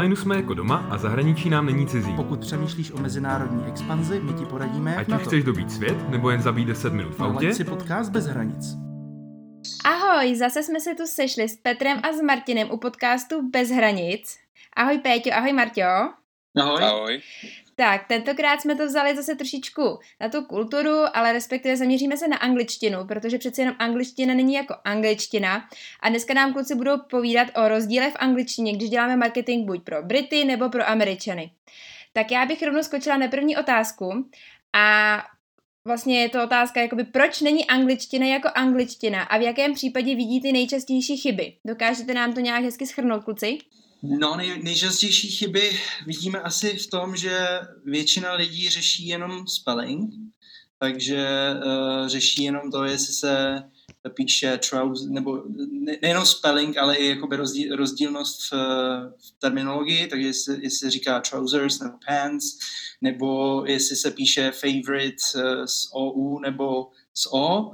onlineu jsme jako doma a zahraničí nám není cizí. Pokud přemýšlíš o mezinárodní expanzi, my ti poradíme, Ať už chceš dobít svět, nebo jen zabít 10 minut v autě, si podcast bez hranic. Ahoj, zase jsme se tu sešli s Petrem a s Martinem u podcastu Bez hranic. Ahoj Péťo, ahoj Marťo. Ahoj. Ahoj. Tak, tentokrát jsme to vzali zase trošičku na tu kulturu, ale respektive zaměříme se na angličtinu, protože přeci jenom angličtina není jako angličtina. A dneska nám kluci budou povídat o rozdílech v angličtině, když děláme marketing buď pro Brity nebo pro Američany. Tak já bych rovnou skočila na první otázku a vlastně je to otázka, jakoby proč není angličtina jako angličtina a v jakém případě vidíte nejčastější chyby. Dokážete nám to nějak hezky schrnout, kluci? No, nej, nejčastější chyby vidíme asi v tom, že většina lidí řeší jenom spelling, takže uh, řeší jenom to, jestli se píše trousers, nebo ne, nejenom spelling, ale i jakoby rozdíl, rozdílnost v, v terminologii, takže jestli, jestli se říká trousers nebo pants, nebo jestli se píše favorite uh, s OU nebo s O.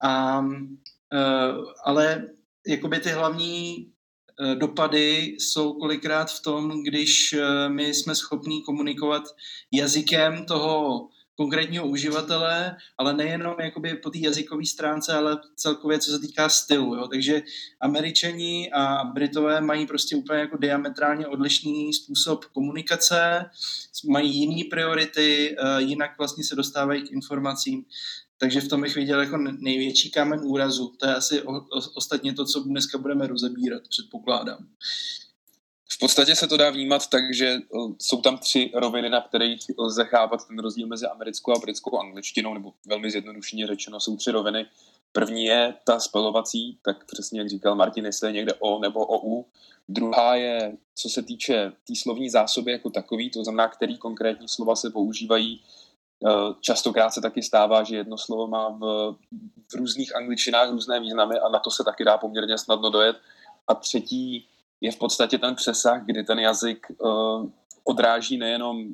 Um, uh, ale jakoby ty hlavní dopady jsou kolikrát v tom, když eh, my jsme schopní komunikovat jazykem toho konkrétního uživatele, ale nejenom jakoby po té jazykové stránce, ale celkově co se týká stylu. Jo? Takže američani a Britové mají prostě úplně jako diametrálně odlišný způsob komunikace, mají jiné priority, eh, jinak vlastně se dostávají k informacím. Takže v tom bych viděl jako největší kámen úrazu. To je asi o, o, ostatně to, co dneska budeme rozebírat, předpokládám. V podstatě se to dá vnímat tak, že uh, jsou tam tři roviny, na kterých lze chápat ten rozdíl mezi americkou a britskou angličtinou, nebo velmi zjednodušeně řečeno jsou tři roviny. První je ta spelovací, tak přesně jak říkal Martin, jestli je někde O nebo OU. Druhá je, co se týče té tý slovní zásoby jako takový, to znamená, který konkrétní slova se používají Častokrát se taky stává, že jedno slovo má v, v různých angličtinách různé významy a na to se taky dá poměrně snadno dojet. A třetí je v podstatě ten přesah, kdy ten jazyk uh, odráží nejenom,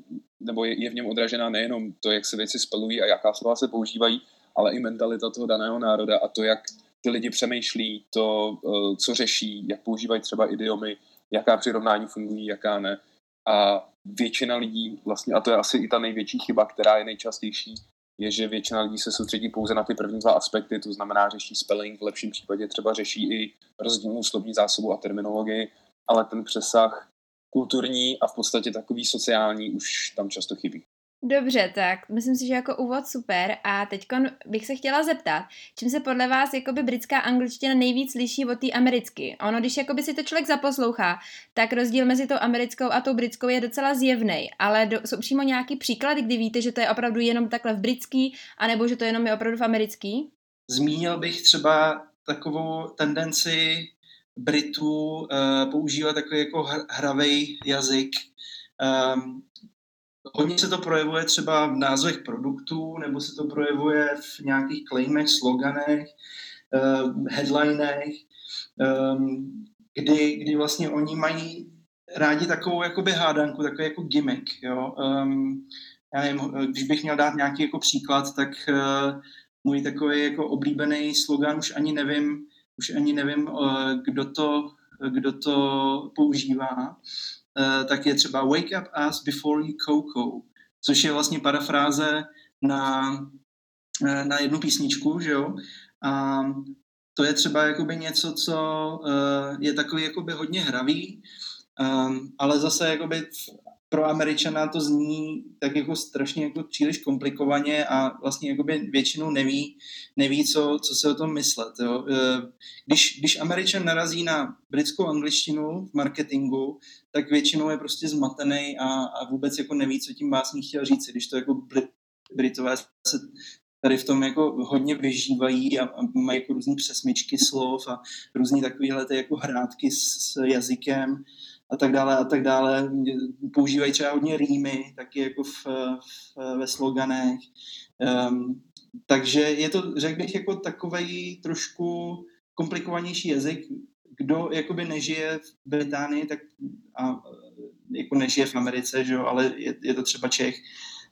nebo je, je v něm odražená nejenom to, jak se věci spelují a jaká slova se používají, ale i mentalita toho daného národa a to, jak ty lidi přemýšlí, to, uh, co řeší, jak používají třeba idiomy, jaká přirovnání fungují, jaká ne. A většina lidí, vlastně, a to je asi i ta největší chyba, která je nejčastější, je, že většina lidí se soustředí pouze na ty první dva aspekty, to znamená řeší spelling, v lepším případě třeba řeší i rozdílnou slovní zásobu a terminologii, ale ten přesah kulturní a v podstatě takový sociální už tam často chybí. Dobře, tak myslím si, že jako úvod super a teď bych se chtěla zeptat, čím se podle vás jakoby britská angličtina nejvíc liší od té americky? Ono, když jakoby si to člověk zaposlouchá, tak rozdíl mezi tou americkou a tou britskou je docela zjevný, ale do, jsou přímo nějaký příklady, kdy víte, že to je opravdu jenom takhle v britský, anebo že to jenom je opravdu v americký? Zmínil bych třeba takovou tendenci Britů uh, používat takový jako hravej jazyk. Um, Hodně se to projevuje třeba v názvech produktů, nebo se to projevuje v nějakých claimech, sloganech, uh, headlinech, um, kdy, kdy vlastně oni mají rádi takovou jakoby hádanku, takový jako gimmick, jo. Um, já nevím, když bych měl dát nějaký jako příklad, tak uh, můj takový jako oblíbený slogan už ani nevím, už ani nevím, uh, kdo to, kdo to používá, tak je třeba Wake up us before you coco, což je vlastně parafráze na, na jednu písničku, že jo? A to je třeba jakoby něco, co uh, je takový jakoby hodně hravý, um, ale zase jakoby pro Američana to zní tak jako strašně jako příliš komplikovaně a vlastně jakoby většinou neví, neví co, co se o tom myslet. Jo. Když, když Američan narazí na britskou angličtinu v marketingu, tak většinou je prostě zmatený a, a vůbec jako neví, co tím básník chtěl říct, když to jako Britové se tady v tom jako hodně vyžívají a, a mají jako různé přesmičky slov a různé takovéhle jako hrátky s, s jazykem a tak dále a tak dále. Používají třeba hodně rýmy, taky jako v, v, ve sloganech. Um, takže je to, řekl bych, jako takový trošku komplikovanější jazyk. Kdo jakoby nežije v Británii, tak a jako nežije v Americe, že jo, ale je, je to třeba Čech,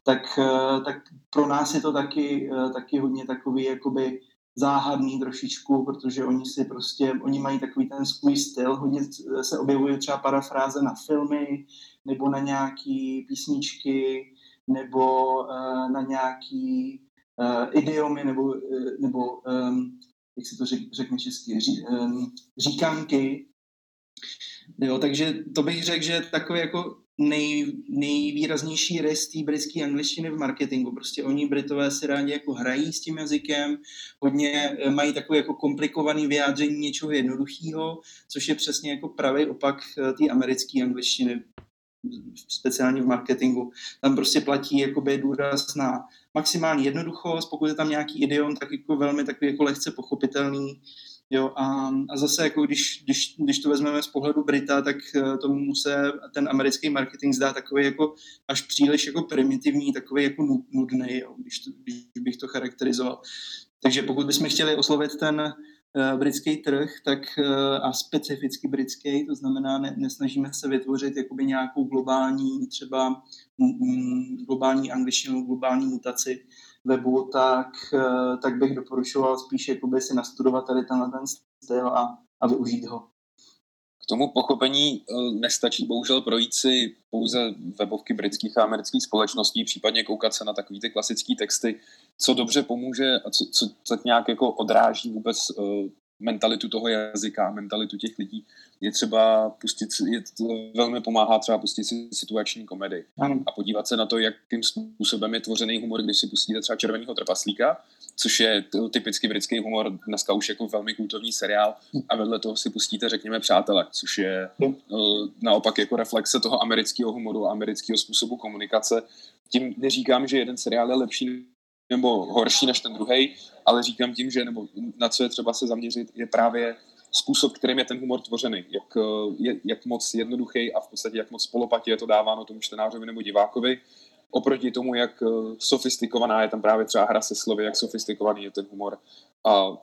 tak, tak pro nás je to taky, taky hodně takový jakoby záhadný trošičku, protože oni si prostě, oni mají takový ten svůj styl, hodně se objevují třeba parafráze na filmy, nebo na nějaký písničky, nebo uh, na nějaký uh, idiomy, nebo, uh, nebo um, jak se to řek, řekne česky, ří, um, říkanky. Jo, takže to bych řekl, že takový jako nej, nejvýraznější rys té britské angličtiny v marketingu. Prostě oni Britové si rádi jako hrají s tím jazykem, hodně eh, mají takové jako komplikované vyjádření něčeho jednoduchého, což je přesně jako pravý opak eh, té americké angličtiny speciálně v marketingu. Tam prostě platí jakoby důraz na maximální jednoduchost, pokud je tam nějaký idiom, tak jako velmi takový jako lehce pochopitelný, Jo, a, a zase, jako když, když, když to vezmeme z pohledu Brita, tak uh, tomu se ten americký marketing zdá takový jako až příliš jako primitivní, takový jako nudný, jo, když, to, když bych to charakterizoval. Takže pokud bychom chtěli oslovit ten uh, britský trh, tak uh, a specificky britský, to znamená, ne, nesnažíme se vytvořit jakoby nějakou globální, třeba mm, globální angličtinu, globální mutaci, webu, tak, eh, tak bych doporučoval spíš jakoby si nastudovat tady tenhle ten styl a, a využít ho. K tomu pochopení eh, nestačí bohužel projít si pouze webovky britských a amerických společností, případně koukat se na takové ty klasické texty, co dobře pomůže a co, co tak nějak jako odráží vůbec uh, mentalitu toho jazyka, mentalitu těch lidí, je třeba pustit, je, velmi pomáhá třeba pustit si situační komedy ano. a podívat se na to, jakým způsobem je tvořený humor, když si pustíte třeba Červeného trpaslíka, což je typicky britský humor, dneska už jako velmi kultovní seriál a vedle toho si pustíte, řekněme, Přátelé, což je uh, naopak jako reflexe toho amerického humoru a amerického způsobu komunikace. Tím neříkám, že jeden seriál je lepší nebo horší než ten druhý, ale říkám tím, že nebo na co je třeba se zaměřit, je právě způsob, kterým je ten humor tvořený, jak, je, jak moc jednoduchý a v podstatě jak moc polopatě je to dáváno tomu čtenářovi nebo divákovi, oproti tomu, jak eh, sofistikovaná je tam právě třeba hra se slovy, jak sofistikovaný je ten humor. A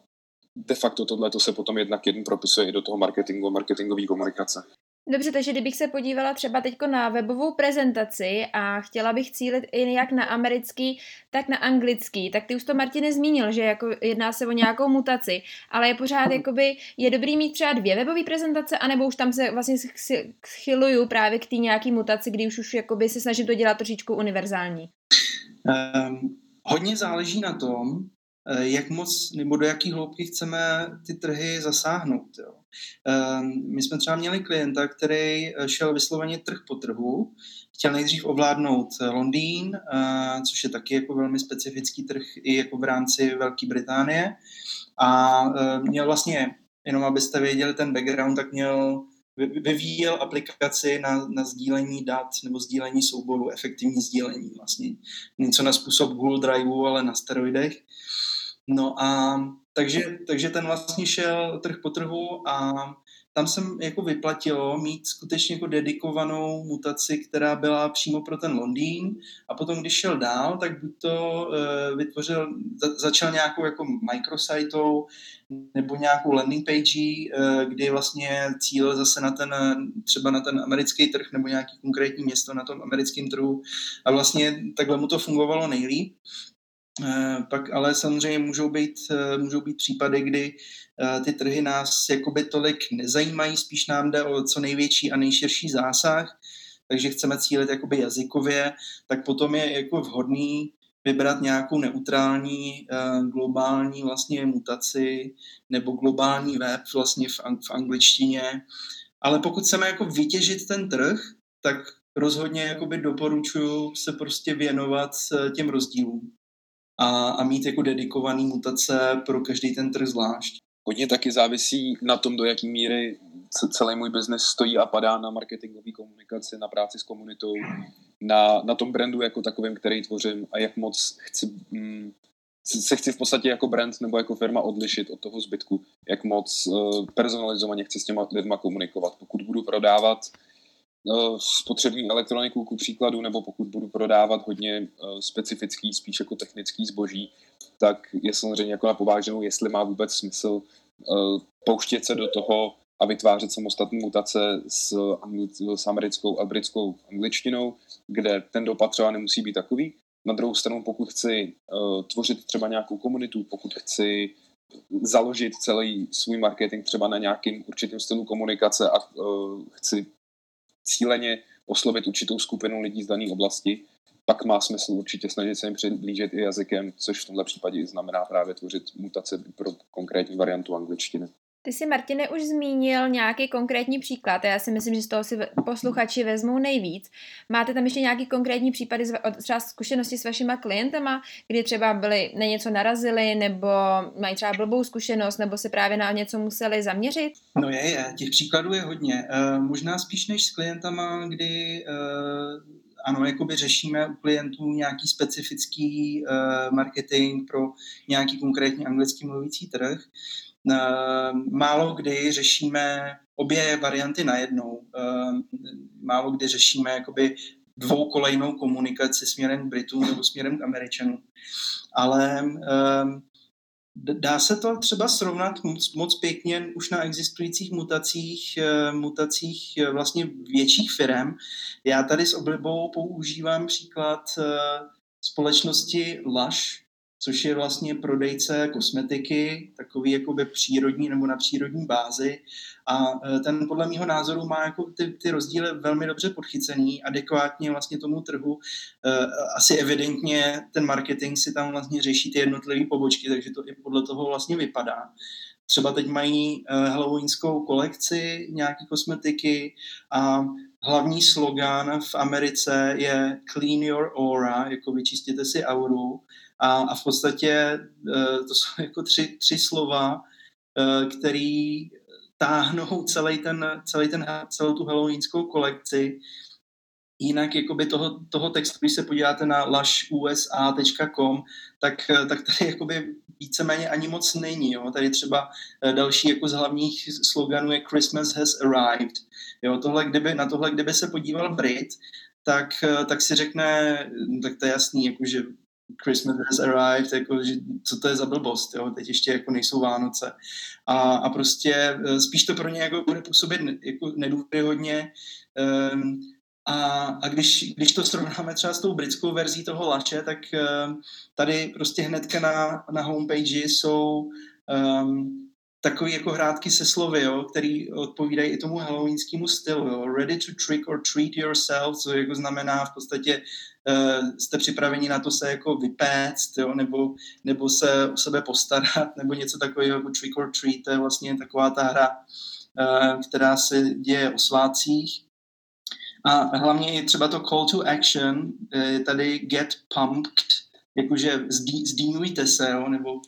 de facto tohle to se potom jednak jeden propisuje i do toho marketingu a marketingové komunikace. Dobře, takže kdybych se podívala třeba teď na webovou prezentaci a chtěla bych cílit i jak na americký, tak na anglický, tak ty už to Martine zmínil, že jako jedná se o nějakou mutaci, ale je pořád jakoby, je dobrý mít třeba dvě webové prezentace, anebo už tam se vlastně schyluju právě k té nějaký mutaci, kdy už, už jakoby se snažím to dělat trošičku univerzální. Um, hodně záleží na tom, jak moc nebo do jaký hloubky chceme ty trhy zasáhnout. Jo. Ehm, my jsme třeba měli klienta, který eh, šel vysloveně trh po trhu, chtěl nejdřív ovládnout eh, Londýn, eh, což je taky jako velmi specifický trh i jako v rámci Velké Británie a měl vlastně, jenom abyste věděli ten background, tak měl vyvíjel aplikaci na, na sdílení dat nebo sdílení souboru, efektivní sdílení vlastně. Něco na způsob Google Driveu, ale na steroidech. No a takže, takže ten vlastně šel trh po trhu a tam jsem jako vyplatilo mít skutečně jako dedikovanou mutaci, která byla přímo pro ten Londýn a potom, když šel dál, tak buď to uh, vytvořil, za, začal nějakou jako microsajtou nebo nějakou landing page, uh, kdy vlastně cíl zase na ten, třeba na ten americký trh nebo nějaký konkrétní město na tom americkém trhu a vlastně takhle mu to fungovalo nejlíp. Eh, pak ale samozřejmě můžou být, eh, můžou být případy, kdy eh, ty trhy nás jakoby tolik nezajímají, spíš nám jde o co největší a nejširší zásah, takže chceme cílit jakoby jazykově, tak potom je jako vhodný vybrat nějakou neutrální globální vlastně mutaci nebo globální web vlastně v, angličtině. Ale pokud chceme jako vytěžit ten trh, tak rozhodně jakoby doporučuji se prostě věnovat těm rozdílům a, a mít jako dedikovaný mutace pro každý ten trh zvlášť. Hodně taky závisí na tom, do jaké míry celý můj biznes stojí a padá na marketingové komunikaci, na práci s komunitou, na, na tom brandu jako takovým, který tvořím a jak moc chci, mm, se chci v podstatě jako brand nebo jako firma odlišit od toho zbytku, jak moc uh, personalizovaně chci s těma lidma komunikovat. Pokud budu prodávat No, spotřební elektroniku ku příkladu, nebo pokud budu prodávat hodně eh, specifický, spíš jako technický zboží, tak je samozřejmě jako na pováženou, jestli má vůbec smysl eh, pouštět se do toho a vytvářet samostatné mutace s, angli- s americkou a britskou angličtinou, kde ten dopad třeba nemusí být takový. Na druhou stranu, pokud chci uh, tvořit třeba nějakou komunitu, pokud chci založit celý svůj marketing třeba na nějakým určitým stylu komunikace a uh, chci cíleně oslovit určitou skupinu lidí z dané oblasti, pak má smysl určitě snažit se jim přiblížit i jazykem, což v tomto případě znamená právě tvořit mutace pro konkrétní variantu angličtiny. Ty si, Martine, už zmínil nějaký konkrétní příklad já si myslím, že z toho si posluchači vezmou nejvíc. Máte tam ještě nějaký konkrétní případy, třeba zkušenosti s vašima klientama, kdy třeba byli na něco narazili, nebo mají třeba blbou zkušenost, nebo se právě na něco museli zaměřit? No je, je. Těch příkladů je hodně. Uh, možná spíš než s klientama, kdy uh, ano, jakoby řešíme u klientů nějaký specifický uh, marketing pro nějaký konkrétní anglicky mluvící trh. Uh, málo kdy řešíme obě varianty najednou. Uh, málo kdy řešíme jakoby dvoukolejnou komunikaci směrem k Britům nebo směrem k Američanům. Ale uh, Dá se to třeba srovnat moc, moc pěkně už na existujících mutacích, eh, mutacích eh, vlastně větších firm. Já tady s oblibou používám příklad eh, společnosti Lush, což je vlastně prodejce kosmetiky, takový jakoby přírodní nebo na přírodní bázi. A e, ten podle mého názoru má jako ty, ty rozdíly velmi dobře podchycený, adekvátně vlastně tomu trhu. E, asi evidentně ten marketing si tam vlastně řeší ty jednotlivé pobočky, takže to i podle toho vlastně vypadá. Třeba teď mají e, halloweenskou kolekci nějaké kosmetiky a hlavní slogan v Americe je Clean your aura, jako vyčistěte si auru a, a v podstatě e, to jsou jako tři, tři slova, e, který táhnou celý ten, celý ten, celou tu halloweenskou kolekci. Jinak jakoby toho, toho textu, když se podíváte na lashusa.com, tak, tak tady jakoby víceméně ani moc není. Jo. Tady třeba další jako z hlavních sloganů je Christmas has arrived. Jo, tohle, kdyby, na tohle, kdyby se podíval Brit, tak, tak si řekne, tak to je jasný, jako, že Christmas has arrived, jako, že co to je za blbost, jo? teď ještě jako nejsou Vánoce. A, a prostě eh, spíš to pro ně jako bude působit jako nedůvěryhodně. Um, a, a když, když to srovnáme třeba s tou britskou verzí toho lače, tak um, tady prostě hnedka na, na homepage jsou um, takový jako hrátky se slovy, jo, který odpovídají i tomu halloweenskému stylu. Jo. Ready to trick or treat yourself, co jako znamená v podstatě uh, jste připraveni na to se jako vypéct, jo, nebo, nebo se o sebe postarat, nebo něco takového jako trick or treat, to je vlastně taková ta hra, uh, která se děje o svácích. A hlavně je třeba to call to action, je tady get pumped, jakože zdí, zdýmujte se, jo, nebo uh,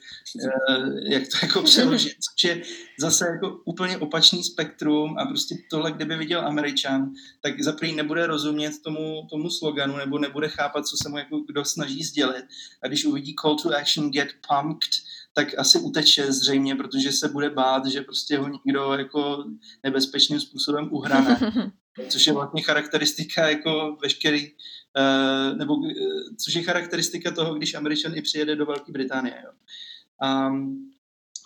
jak to jako přeložit, což je zase jako úplně opačný spektrum a prostě tohle, kdyby viděl Američan, tak za první nebude rozumět tomu, tomu sloganu nebo nebude chápat, co se mu jako kdo snaží sdělit. A když uvidí call to action get pumped, tak asi uteče zřejmě, protože se bude bát, že prostě ho někdo jako nebezpečným způsobem uhrane. Což je vlastně charakteristika jako veškerý Eh, nebo uh, což je charakteristika toho, když Američan i přijede do Velké Británie. Jo. Um,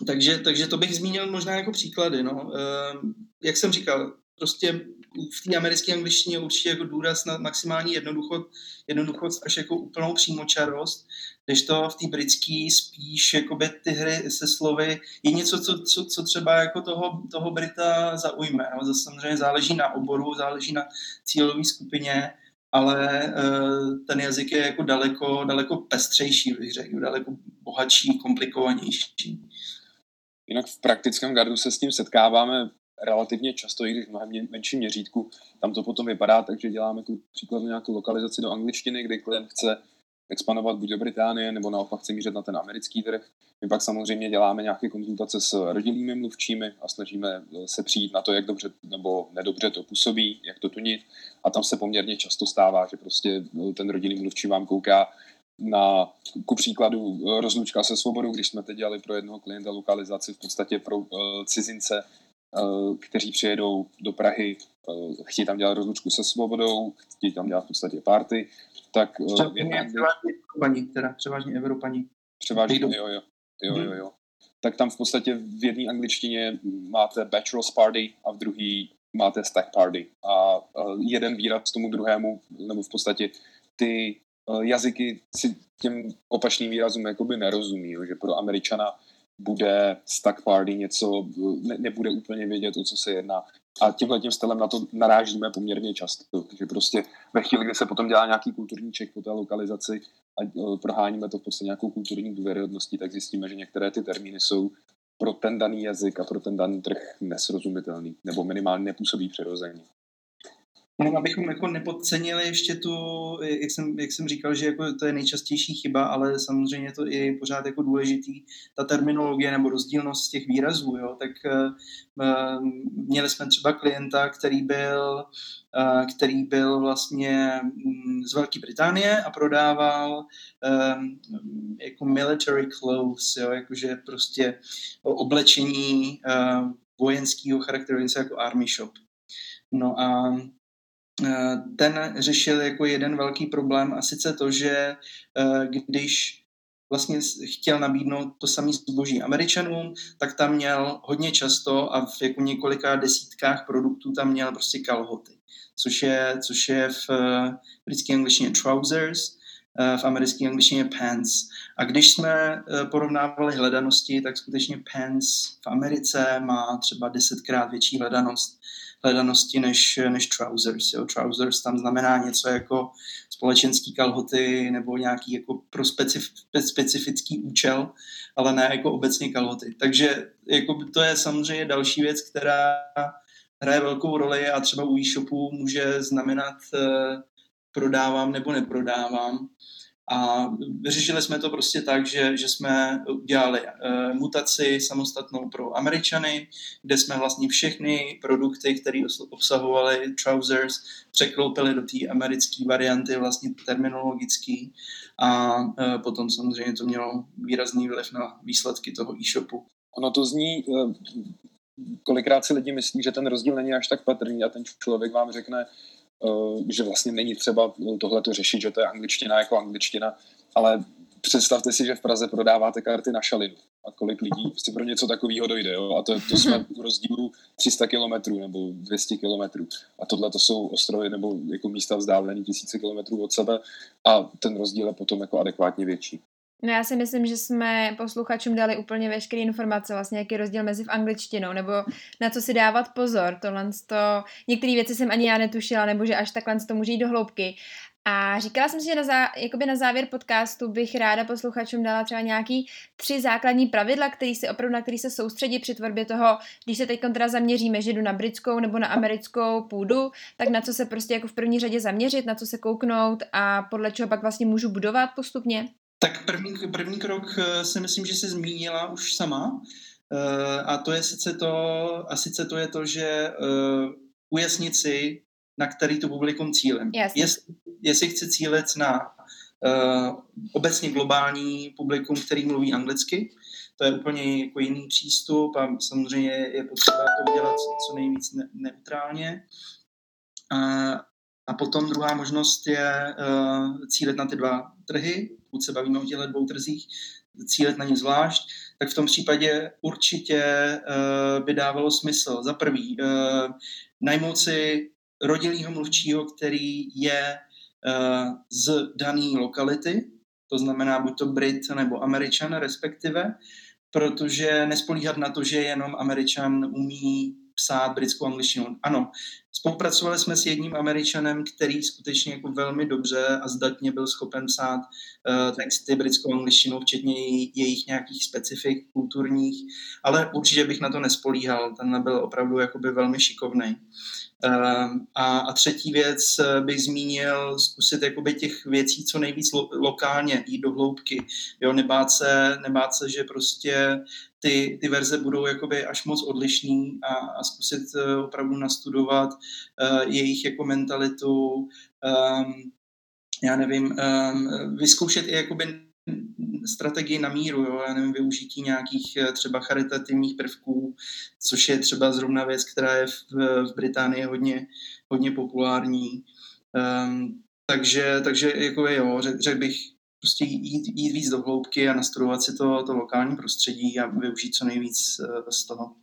takže, takže to bych zmínil možná jako příklady. No. Uh, jak jsem říkal, prostě v té americké angličtině určitě jako důraz na maximální jednoduchost, jednoduchost až jako úplnou přímočarost, když to v té britské spíš jakoby ty hry se slovy je něco, co, co, co třeba jako toho, toho Brita zaujme. No. Zase samozřejmě záleží na oboru, záleží na cílové skupině, ale uh, ten jazyk je jako daleko, daleko pestřejší, bych řekl, daleko bohatší, komplikovanější. Jinak v praktickém gardu se s tím setkáváme relativně často, i když v mnohem menším měřítku. Tam to potom vypadá takže děláme tu příklad nějakou lokalizaci do angličtiny, kdy klient chce expandovat buď do Británie, nebo naopak chce mířit na ten americký trh. My pak samozřejmě děláme nějaké konzultace s rodinnými mluvčími a snažíme se přijít na to, jak dobře nebo nedobře to působí, jak to tunit. A tam se poměrně často stává, že prostě ten rodinný mluvčí vám kouká na, ku příkladu, rozlučka se svobodou, když jsme teď dělali pro jednoho klienta lokalizaci v podstatě pro uh, cizince, kteří přijedou do Prahy, uh, chtějí tam dělat rozlučku se svobodou, chtějí tam dělat v podstatě party, tak... Uh, převážně, Evropaní, teda převážně Evropaní. Převážně, jo, jo. Jo, jo, jo. Tak tam v podstatě v jedné angličtině máte bachelor's party a v druhé máte stack party. A jeden výraz tomu druhému, nebo v podstatě ty jazyky si těm opačným výrazům jakoby nerozumí, jo, že pro Američana bude stack party, něco, ne, nebude úplně vědět, o co se jedná. A tímhle tím stylem na to narážíme poměrně často. Takže prostě ve chvíli, kdy se potom dělá nějaký kulturní ček po té lokalizaci a proháníme to v podstatě nějakou kulturní důvěryhodností, tak zjistíme, že některé ty termíny jsou pro ten daný jazyk a pro ten daný trh nesrozumitelný, nebo minimálně nepůsobí přirozeně. No, abychom jako nepodcenili ještě tu, jak jsem, jak jsem říkal, že jako to je nejčastější chyba, ale samozřejmě to je pořád jako důležitý, ta terminologie nebo rozdílnost těch výrazů, jo, tak uh, měli jsme třeba klienta, který byl, uh, který byl vlastně um, z Velké Británie a prodával jako military clothes, jo, jakože prostě oblečení vojenského charakteru, něco jako army shop. No a Eh, ten řešil jako jeden velký problém a sice to, že eh, když vlastně chtěl nabídnout to samé zboží Američanům, tak tam měl hodně často a v jako několika desítkách produktů tam měl prostě kalhoty, což je, což je v eh, britské angličtině trousers, v americké angličtině pants. A když jsme porovnávali hledanosti, tak skutečně pants v Americe má třeba desetkrát větší hledanost hledanosti než, než trousers. Jo. Trousers tam znamená něco jako společenský kalhoty nebo nějaký jako pro specif, specifický účel, ale ne jako obecně kalhoty. Takže jako to je samozřejmě další věc, která hraje velkou roli a třeba u e-shopu může znamenat eh, prodávám nebo neprodávám. A vyřešili jsme to prostě tak, že, že jsme udělali uh, mutaci samostatnou pro Američany, kde jsme vlastně všechny produkty, které obsahovaly trousers, překloupili do té americké varianty, vlastně terminologický. A uh, potom samozřejmě to mělo výrazný vliv na výsledky toho e-shopu. Ono to zní, uh, kolikrát si lidi myslí, že ten rozdíl není až tak patrný a ten člověk vám řekne, Eh, že vlastně není třeba tohle to řešit, že to je angličtina jako angličtina, ale představte si, že v Praze prodáváte karty na šalinu a kolik lidí si pro něco takového dojde. Jo? A to, to jsme u rozdílu 300 kilometrů nebo 200 kilometrů. A tohle to jsou ostrovy nebo jako místa vzdálené tisíce kilometrů od sebe a ten rozdíl je potom jako adekvátně větší. No já si myslím, že jsme posluchačům dali úplně veškeré informace, vlastně jaký je rozdíl mezi v angličtinou, nebo na co si dávat pozor. Tohle to, některé věci jsem ani já netušila, nebo že až takhle to může jít do hloubky. A říkala jsem si, že na, zá, jakoby na závěr podcastu bych ráda posluchačům dala třeba nějaký tři základní pravidla, který si opravdu, na který se soustředí při tvorbě toho, když se teď teda zaměříme, že jdu na britskou nebo na americkou půdu, tak na co se prostě jako v první řadě zaměřit, na co se kouknout a podle čeho pak vlastně můžu budovat postupně. Tak první, první krok eh, si myslím, že se zmínila už sama. Eh, a to je sice to, a sice to je to, že eh, ujasnit si, na který to publikum cílem. Jestli, jestli chci cílit na obecně globální publikum, který mluví anglicky, to je úplně jako jiný přístup a samozřejmě je potřeba to udělat co nejvíc ne- neutrálně. A, a potom druhá možnost je uh, cílit na ty dva trhy, pokud se bavíme o těchto dvou trzích, cílit na ně zvlášť, tak v tom případě určitě uh, by dávalo smysl. Za prvý, uh, najmout si rodilýho mluvčího, který je uh, z dané lokality, to znamená buď to Brit nebo Američan respektive, protože nespolíhat na to, že jenom Američan umí psát britskou angličtinu. Ano, spolupracovali jsme s jedním Američanem, který skutečně jako velmi dobře a zdatně byl schopen psát texty britskou angličtinou, včetně jejich nějakých specifik kulturních, ale určitě bych na to nespolíhal. Ten byl opravdu jakoby velmi šikovný. Ehm, a, a třetí věc eh, bych zmínil, zkusit jakoby těch věcí co nejvíc lo, lokálně, jít do hloubky. Jo, nebát se, nebát se, že prostě ty, ty verze budou jakoby až moc odlišný a, a zkusit uh, opravdu nastudovat uh, jejich jako mentalitu, um, já nevím, um, vyzkoušet i jakoby strategii na míru, jo? já nevím, využití nějakých eh, třeba charitativních prvků, což je třeba zrovna věc, která je v, Británii hodně, hodně populární. Um, takže, takže jako jo, řekl řek bych, prostě jít, jít víc do hloubky a nastudovat si to, to lokální prostředí a využít co nejvíc eh, z toho.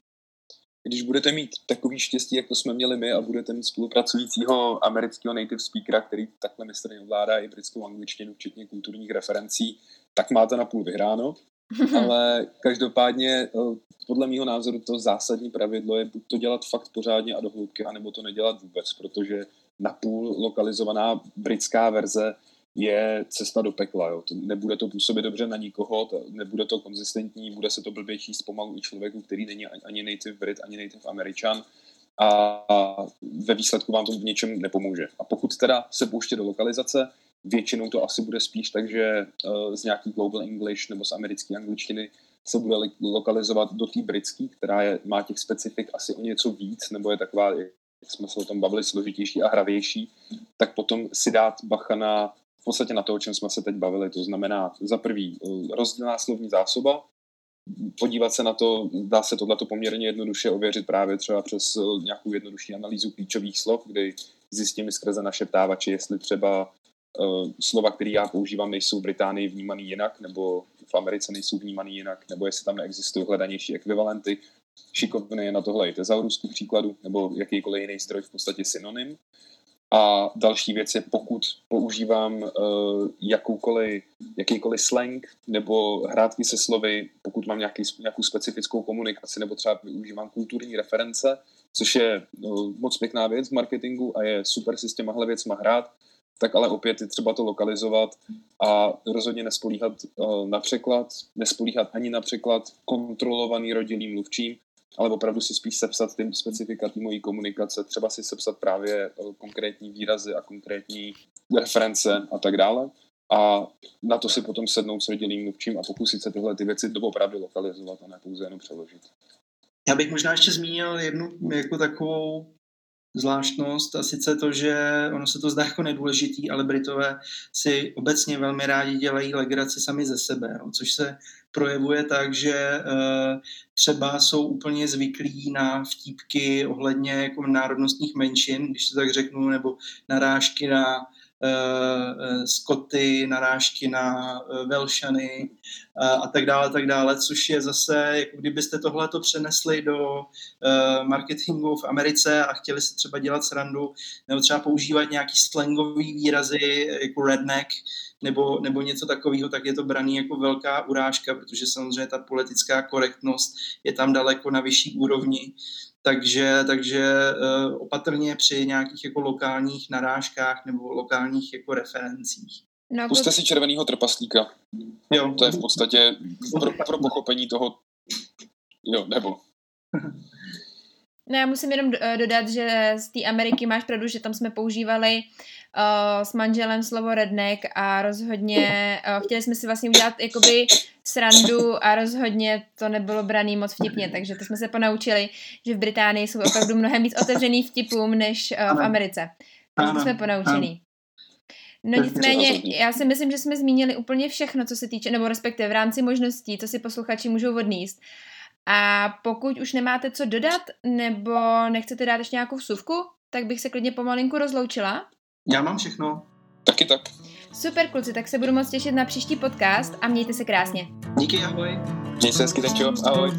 Když budete mít takový štěstí, jak to jsme měli my, a budete mít spolupracujícího amerického native speakera, který takhle mistrně ovládá i britskou angličtinu, včetně kulturních referencí, tak máte na půl vyhráno. ale každopádně eh, podle mého názoru to zásadní pravidlo je buď to dělat fakt pořádně a do hloubky, anebo to nedělat vůbec, protože napůl lokalizovaná britská verze je cesta do pekla. Jo. To, nebude to působit dobře na nikoho, to, nebude to konzistentní, bude se to blbě číst pomalu i člověku, který není ani native Brit, ani native Američan a, ve výsledku vám to v něčem nepomůže. A pokud teda se pouště do lokalizace, většinou to asi bude spíš tak, že uh, z nějaký global English nebo z americké angličtiny se bude lokalizovat do té britské, která je, má těch specifik asi o něco víc, nebo je taková, jak jsme se o tom bavili, složitější a hravější, tak potom si dát bacha na v podstatě na to, o čem jsme se teď bavili. To znamená za prvý eh, rozdílná slovní zásoba, podívat se na to, dá se tohleto poměrně jednoduše ověřit právě třeba přes eh, nějakou jednodušší analýzu klíčových slov, kdy zjistím skrze naše ptávače, jestli třeba uh, slova, které já používám, nejsou v Británii vnímaný jinak, nebo v Americe nejsou vnímaný jinak, nebo jestli tam neexistují hledanější ekvivalenty. Šikovný je na tohle i tezaurus příkladu, nebo jakýkoliv jiný zdroj v podstatě synonym. A další věc je, pokud používám uh, jakoukoliv, jakýkoliv slang nebo hrátky se slovy, pokud mám nějaký, nějakou specifickou komunikaci nebo třeba využívám kulturní reference, což je uh, moc pěkná věc v marketingu a je super si s těmahle věcma hrát, tak ale opět je třeba to lokalizovat a rozhodně nespolíhat uh, na překlad, nespolíhat ani na překlad kontrolovaný rodilým mluvčím, ale opravdu si spíš sepsat tím specifika mojí komunikace, třeba si sepsat právě eh, konkrétní výrazy a konkrétní reference a tak dále. A na to si potom sednout s rodilým mluvčím a pokusit se tyhle ty věci doopravdy lokalizovat a ne pouze jenom přeložit. Já bych možná ještě zmínil jednu jako takovou zvláštnost a sice to, že ono se to zdá jako nedůležitý, ale Britové si obecně velmi rádi dělají legraci sami ze sebe, no, což se projevuje tak, že uh, třeba jsou úplně zvyklí na vtípky ohledně jako národnostních menšin, když to tak řeknu, nebo narážky na Skoty, narážky na uh, Velšany a tak dále, tak dále, což je zase, jako kdybyste tohle to přenesli do marketingu v Americe a chtěli si třeba dělat srandu, nebo třeba používat nějaký slangový výrazy jako redneck, nebo, nebo něco takového, tak je to braný jako velká urážka, protože samozřejmě ta politická korektnost je tam daleko na vyšší úrovni. Takže, takže uh, opatrně při nějakých jako lokálních narážkách nebo lokálních jako referencích. No, Puste si červenýho trpaslíka. Jo. To je v podstatě pro, pro pochopení toho, jo, nebo. No já musím jenom eh, dodat, že z té Ameriky máš pravdu, že tam jsme používali uh, s manželem slovo redneck a rozhodně uh, chtěli jsme si vlastně udělat jakoby srandu a rozhodně to nebylo braný moc vtipně, takže to jsme se ponaučili, že v Británii jsou opravdu mnohem víc otevřený vtipům než uh, v Americe. Takže to jsme ponaučený. No nicméně, já si myslím, že jsme zmínili úplně všechno, co se týče, nebo respektive v rámci možností, co si posluchači můžou odníst. A pokud už nemáte co dodat, nebo nechcete dát ještě nějakou vsuvku, tak bych se klidně pomalinku rozloučila. Já mám všechno. Taky tak. Super kluci, tak se budu moc těšit na příští podcast a mějte se krásně. Díky, ahoj. Mějte se hezky, ahoj.